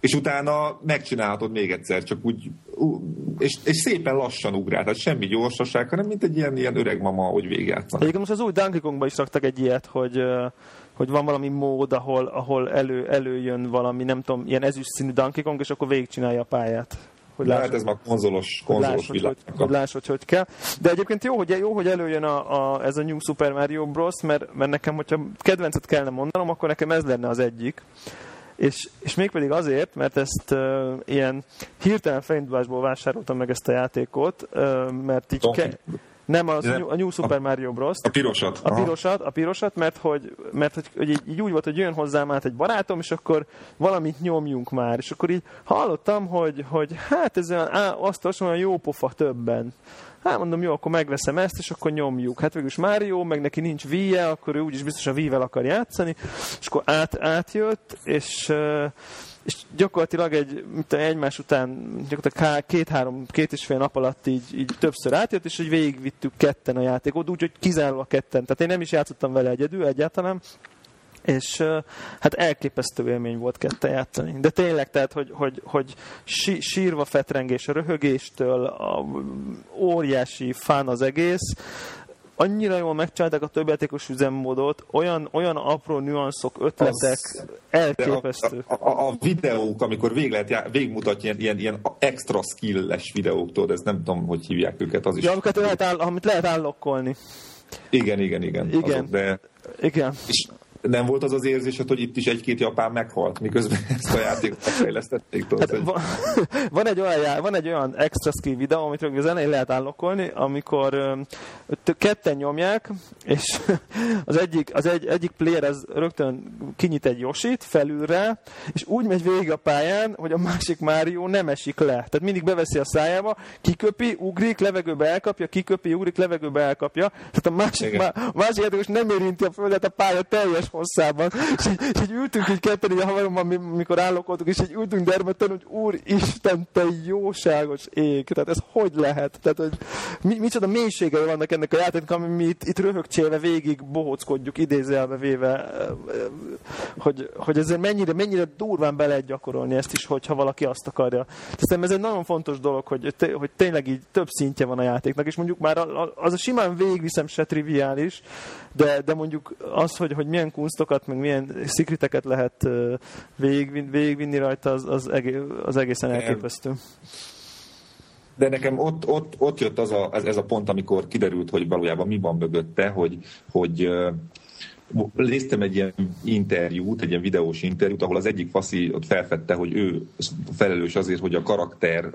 És utána megcsinálhatod még egyszer, csak úgy, és, és szépen lassan ugrál, tehát semmi gyorsaság, hanem mint egy ilyen, ilyen öreg mama, hogy végigjátszanak. Egyébként most az új Donkey Kongba is raktak egy ilyet, hogy hogy van valami mód, ahol, ahol elő, előjön valami, nem tudom, ilyen ezüst színű Donkey Kong, és akkor végigcsinálja a pályát. Hogy láss, hát ez már konzolos, konzolos hogy láss, hogy, hogy, láss, hogy hogy kell. De egyébként jó, hogy, jó, hogy előjön a, a, ez a New Super Mario Bros, mert, mert nekem, hogyha kedvencet kellene mondanom, akkor nekem ez lenne az egyik. És, és mégpedig azért, mert ezt uh, ilyen hirtelen fejindulásból vásároltam meg ezt a játékot, uh, mert így... Ke- nem, az, a New Super Mario Bros. A pirosat. A pirosat, a pirosat mert hogy, mert hogy, hogy így, így, úgy volt, hogy jön hozzám át egy barátom, és akkor valamit nyomjunk már. És akkor így hallottam, hogy, hogy hát ez olyan, á, azt olyan jó pofa többen. Hát mondom, jó, akkor megveszem ezt, és akkor nyomjuk. Hát végülis Mario, meg neki nincs Wii-je, akkor ő úgyis biztos a Wii-vel akar játszani, és akkor át, átjött, és és gyakorlatilag egy, mint egymás után gyakorlatilag két-három, két és fél nap alatt így, így többször átjött, és hogy végigvittük ketten a játékot, úgyhogy kizárólag ketten. Tehát én nem is játszottam vele egyedül egyáltalán, és hát elképesztő élmény volt ketten játszani. De tényleg, tehát, hogy, hogy, hogy sírva fetrengés a röhögéstől, a óriási fán az egész, annyira jól megcsinálták a többjátékos üzemmódot, olyan, olyan apró nüanszok, ötletek, az, elképesztő. A, a, a, videók, amikor végig lehet, végigmutatja ilyen, ilyen, ilyen extra skill-es videók, tudod, ez nem tudom, hogy hívják őket, az is. Ja, amiket lehet, áll, amit lehet állokkolni. Igen, igen, igen. Igen. Azok, de... Igen. És nem volt az az érzésed, hogy itt is egy-két japán meghalt, miközben <laughs> ezt a játékot fejlesztették? Tudod, hát, hogy... van, <laughs> egy olyan, van egy olyan extra skill videó, amit az elején lehet állokolni, amikor ketten nyomják, és <laughs> az egyik, az egy, egyik player az rögtön kinyit egy Yoshit felülre, és úgy megy végig a pályán, hogy a másik Mario nem esik le. Tehát mindig beveszi a szájába, kiköpi, ugrik, levegőbe elkapja, kiköpi, ugrik, levegőbe elkapja. Tehát a másik, má, a másik játékos nem érinti a földet, a pálya teljes hosszában, és így, és így ültünk így ketten, így a haverommal, mikor állokoltuk, és így ültünk dermeten, hogy úristen, te jóságos ég, tehát ez hogy lehet? Tehát, hogy mi, micsoda mélységei vannak ennek a játéknak, ami mi itt, itt röhögcsélve végig bohóckodjuk, idézelve véve, hogy, hogy ezért mennyire, mennyire durván be lehet gyakorolni ezt is, hogyha valaki azt akarja. Szerintem ez egy nagyon fontos dolog, hogy, hogy tényleg így több szintje van a játéknak, és mondjuk már az a simán végigviszem se triviális, de, de mondjuk az, hogy, hogy milyen kunstokat, meg milyen szikriteket lehet végigvin, végigvinni rajta, az, az, egész, az egészen elképesztő. De nekem ott, ott, ott jött az a, ez, ez a pont, amikor kiderült, hogy valójában mi van mögötte, hogy, hogy néztem egy ilyen interjút, egy ilyen videós interjút, ahol az egyik faszi ott felfedte, hogy ő felelős azért, hogy a karakter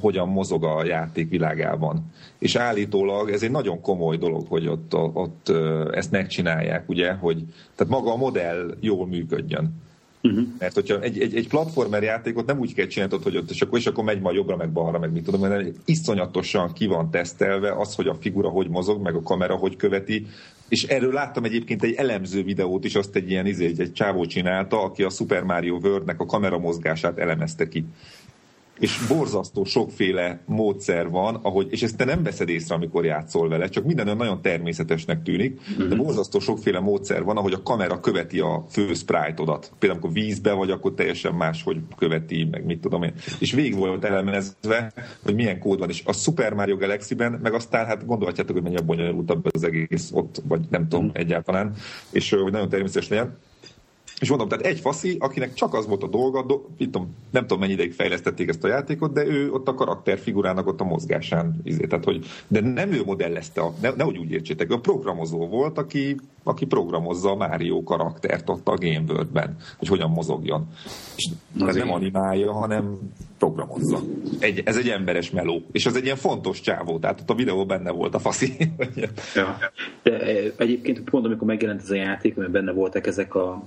hogyan mozog a játék világában. És állítólag ez egy nagyon komoly dolog, hogy ott, ott ezt megcsinálják, ugye, hogy tehát maga a modell jól működjön. Uh-huh. Mert hogyha egy, egy, egy platformer játékot nem úgy kell csinálni, hogy ott, és akkor, és akkor megy majd jobbra, meg balra, meg mit tudom, mert iszonyatosan ki van tesztelve az, hogy a figura hogy mozog, meg a kamera hogy követi, és erről láttam egyébként egy elemző videót is, azt egy ilyen izé, egy, egy csávó csinálta, aki a Super Mario World-nek a kameramozgását elemezte ki és borzasztó sokféle módszer van, ahogy, és ezt te nem veszed észre, amikor játszol vele, csak minden olyan nagyon természetesnek tűnik, de mhm. borzasztó sokféle módszer van, ahogy a kamera követi a fő sprite-odat. Például, amikor vízbe vagy, akkor teljesen más, hogy követi, meg mit tudom én. És végig volt elemezve, hogy milyen kód van. És a Super Mario Galaxy-ben, meg aztán hát gondolhatjátok, hogy mennyire bonyolultabb az egész ott, vagy nem tudom, mm. egyáltalán, és hogy nagyon természetes legyen. És mondom, tehát egy faszi, akinek csak az volt a dolga, do, tudom, nem tudom mennyi ideig fejlesztették ezt a játékot, de ő ott a karakterfigurának ott a mozgásán, izé, tehát hogy, de nem ő modellezte, a, ne, nehogy úgy értsétek, ő a programozó volt, aki, aki programozza a Mario karaktert ott a Game World-ben, hogy hogyan mozogjon. És ez nem animálja, hanem programozza. Egy, ez egy emberes meló, és ez egy ilyen fontos csávó, tehát ott a videó benne volt a faszi. <laughs> ja. De e, egyébként pont amikor megjelent ez a játék, mert benne voltak ezek a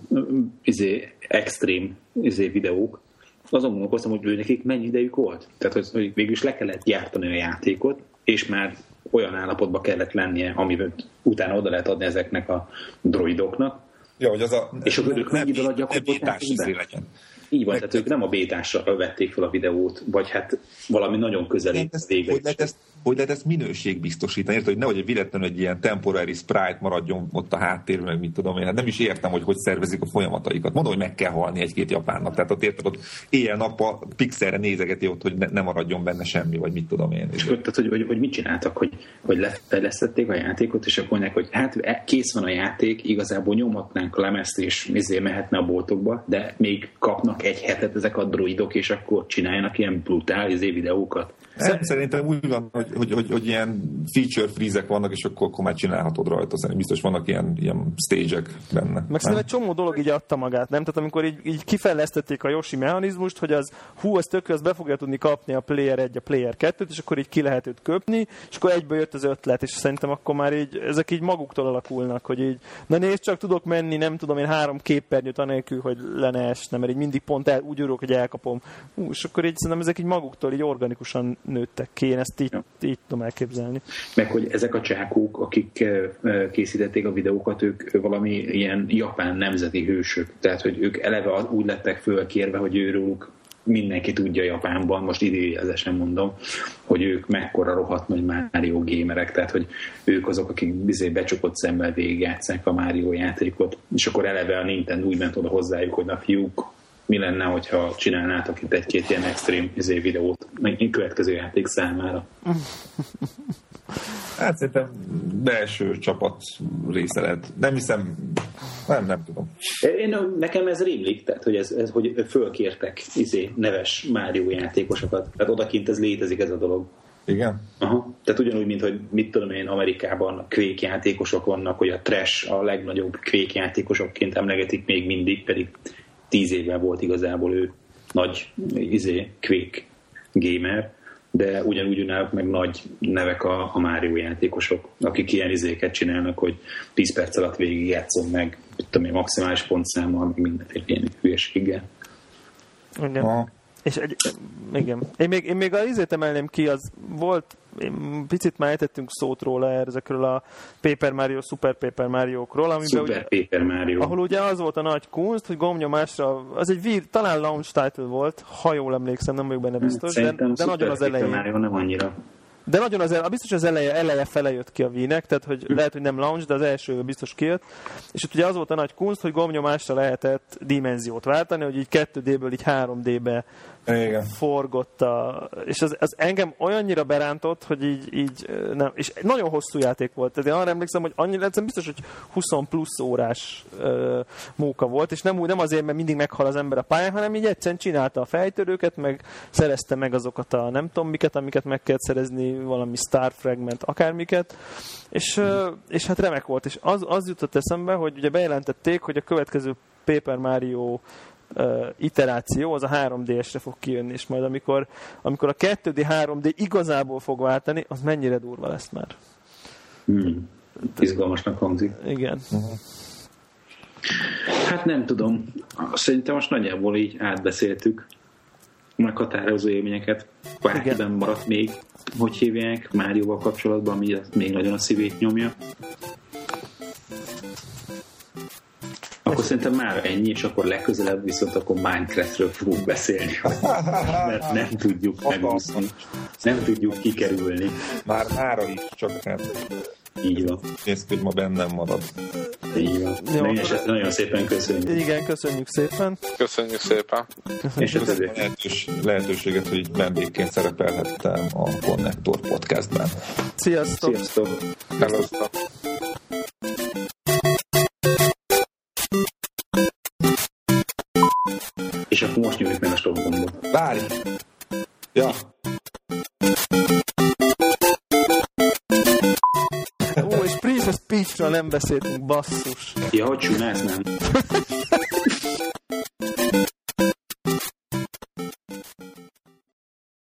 izé, extrém izé, videók, azon gondolkoztam, hogy ő nekik mennyi idejük volt. Tehát, hogy, hogy végül is le kellett gyártani a játékot, és már olyan állapotba kellett lennie, amivel utána oda lehet adni ezeknek a droidoknak. Ja, hogy az a, és akkor ők mennyi alatt gyakorlatilag legyen. Így van, tehát ők nem a bétásra vették fel a videót, vagy hát valami nagyon közeli végre. Hogy lehet ezt, hogy lehet ezt minőségbiztosítani, érted, hogy nehogy véletlenül egy ilyen temporary sprite maradjon ott a háttérben, meg mit tudom én, hát nem is értem, hogy hogy szervezik a folyamataikat. Mondom, hogy meg kell halni egy-két japánnak, tehát ott érted, ott éjjel-nappal pixelre nézegeti ott, hogy ne, ne, maradjon benne semmi, vagy mit tudom én. És tehát, hogy, hogy, hogy, mit csináltak, hogy, hogy lefejlesztették a játékot, és akkor mondják, hogy hát e, kész van a játék, igazából nyomhatnánk a lemezt, és mizé mehetne a boltokba, de még kapnak egy hetet ezek a droidok, és akkor csináljanak ilyen brutál izé videókat. Nem, szerintem úgy van, hogy, hogy, hogy, hogy ilyen feature freezek vannak, és akkor, akkor már csinálhatod rajta. Szerintem biztos vannak ilyen, ilyen stage-ek benne. Meg szerintem egy csomó dolog így adta magát, nem? Tehát amikor így, így kifejlesztették a Yoshi mechanizmust, hogy az hú, az tök, az be fogja tudni kapni a player 1, a player 2 és akkor így ki lehet őt köpni, és akkor egyből jött az ötlet, és szerintem akkor már így, ezek így maguktól alakulnak, hogy így, na nézd, csak tudok menni, nem tudom én három képernyőt anélkül, hogy lene esne, mert így mindig pont el, úgy örülök, hogy elkapom. Hú, és akkor így szerintem ezek így maguktól így organikusan nőttek ki, én ezt így, ja. így tudom elképzelni. Meg hogy ezek a csákók, akik készítették a videókat, ők valami ilyen japán nemzeti hősök, tehát hogy ők eleve úgy lettek fölkérve, hogy őrülük mindenki tudja Japánban, most idézesen mondom, hogy ők mekkora rohadt nagy Mario gamerek, tehát hogy ők azok, akik bizony becsukott szemmel végigjátszák a Mario játékot, és akkor eleve a Nintendo úgy ment oda hozzájuk, hogy na fiúk, mi lenne, hogyha csinálnátok itt egy-két ilyen extrém izé videót egy következő játék számára. <laughs> Hát szerintem belső csapat része lehet. Nem hiszem, nem, nem tudom. Én, nekem ez rémlik, tehát hogy, ez, ez, hogy fölkértek izé, neves Mário játékosokat. Tehát odakint ez létezik ez a dolog. Igen? Aha. Tehát ugyanúgy, mint hogy mit tudom én, Amerikában kvékjátékosok vannak, hogy a trash a legnagyobb kvékjátékosokként emlegetik még mindig, pedig tíz évvel volt igazából ő nagy izé, Quake gamer, de ugyanúgy ünnek meg nagy nevek a, a Mario játékosok, akik ilyen izéket csinálnak, hogy 10 perc alatt végig játszom meg, tudom én, maximális pontszámmal, meg mindenféle ilyen hülyeséggel. Igen. És egy, igen. Én még, én még az izét emelném ki, az volt, én picit már ejtettünk szót róla ezekről a Paper Mario, Super Paper Mario-król, amiben Super ugye, Paper Mario. ahol ugye az volt a nagy kunst, hogy gombnyomásra, az egy vír, talán launch title volt, ha jól emlékszem, nem vagyok benne biztos, de, de nagyon az elején. Mario nem annyira. De nagyon az el, biztos az eleje, eleje fele jött ki a vínek, tehát hogy lehet, hogy nem launch, de az első biztos kijött. És itt ugye az volt a nagy kunst, hogy gombnyomásra lehetett dimenziót váltani, hogy így 2D-ből így 3D-be igen. forgott a, és az, az, engem olyannyira berántott, hogy így, így nem, és nagyon hosszú játék volt, tehát én arra emlékszem, hogy annyira, biztos, hogy 20 plusz órás uh, móka volt, és nem, úgy, nem azért, mert mindig meghal az ember a pályán, hanem így egyszerűen csinálta a fejtörőket, meg szerezte meg azokat a nem tudom miket, amiket meg kellett szerezni, valami Star Fragment, akármiket, és, és hát remek volt, és az, az jutott eszembe, hogy ugye bejelentették, hogy a következő Paper Mario uh, iteráció, az a 3D-esre fog kijönni, és majd amikor, amikor a 2D 3D igazából fog váltani, az mennyire durva lesz már. Hmm. Izgalmasnak hangzik. Igen. Uh-huh. Hát nem tudom. Szerintem most nagyjából így átbeszéltük meghatározó élményeket. Bárkiben maradt még, hogy hívják, Márióval kapcsolatban, ami még nagyon a szívét nyomja. Akkor szerintem már ennyi, és akkor legközelebb viszont akkor Minecraftről fogunk beszélni. <laughs> Mert nem tudjuk megúszni. Nem tudjuk kikerülni. Már mára is, csak hát Így van. nézd, hogy ma bennem marad. Így van. Jó, Nagyon, akkor- nagyon szépen köszönjük. Igen, köszönjük szépen. Köszönjük szépen. És a Köszönöm többi. a lehetős, lehetőséget, hogy itt vendégként szerepelhettem a Connector podcastben. Sziasztok! Sziasztok! Sziasztok. És akkor most nyomjuk meg a stop gombot. Várj! Ja, Peachről nem beszéltünk, basszus. Ja, hogy csinálsz, nem? <laughs>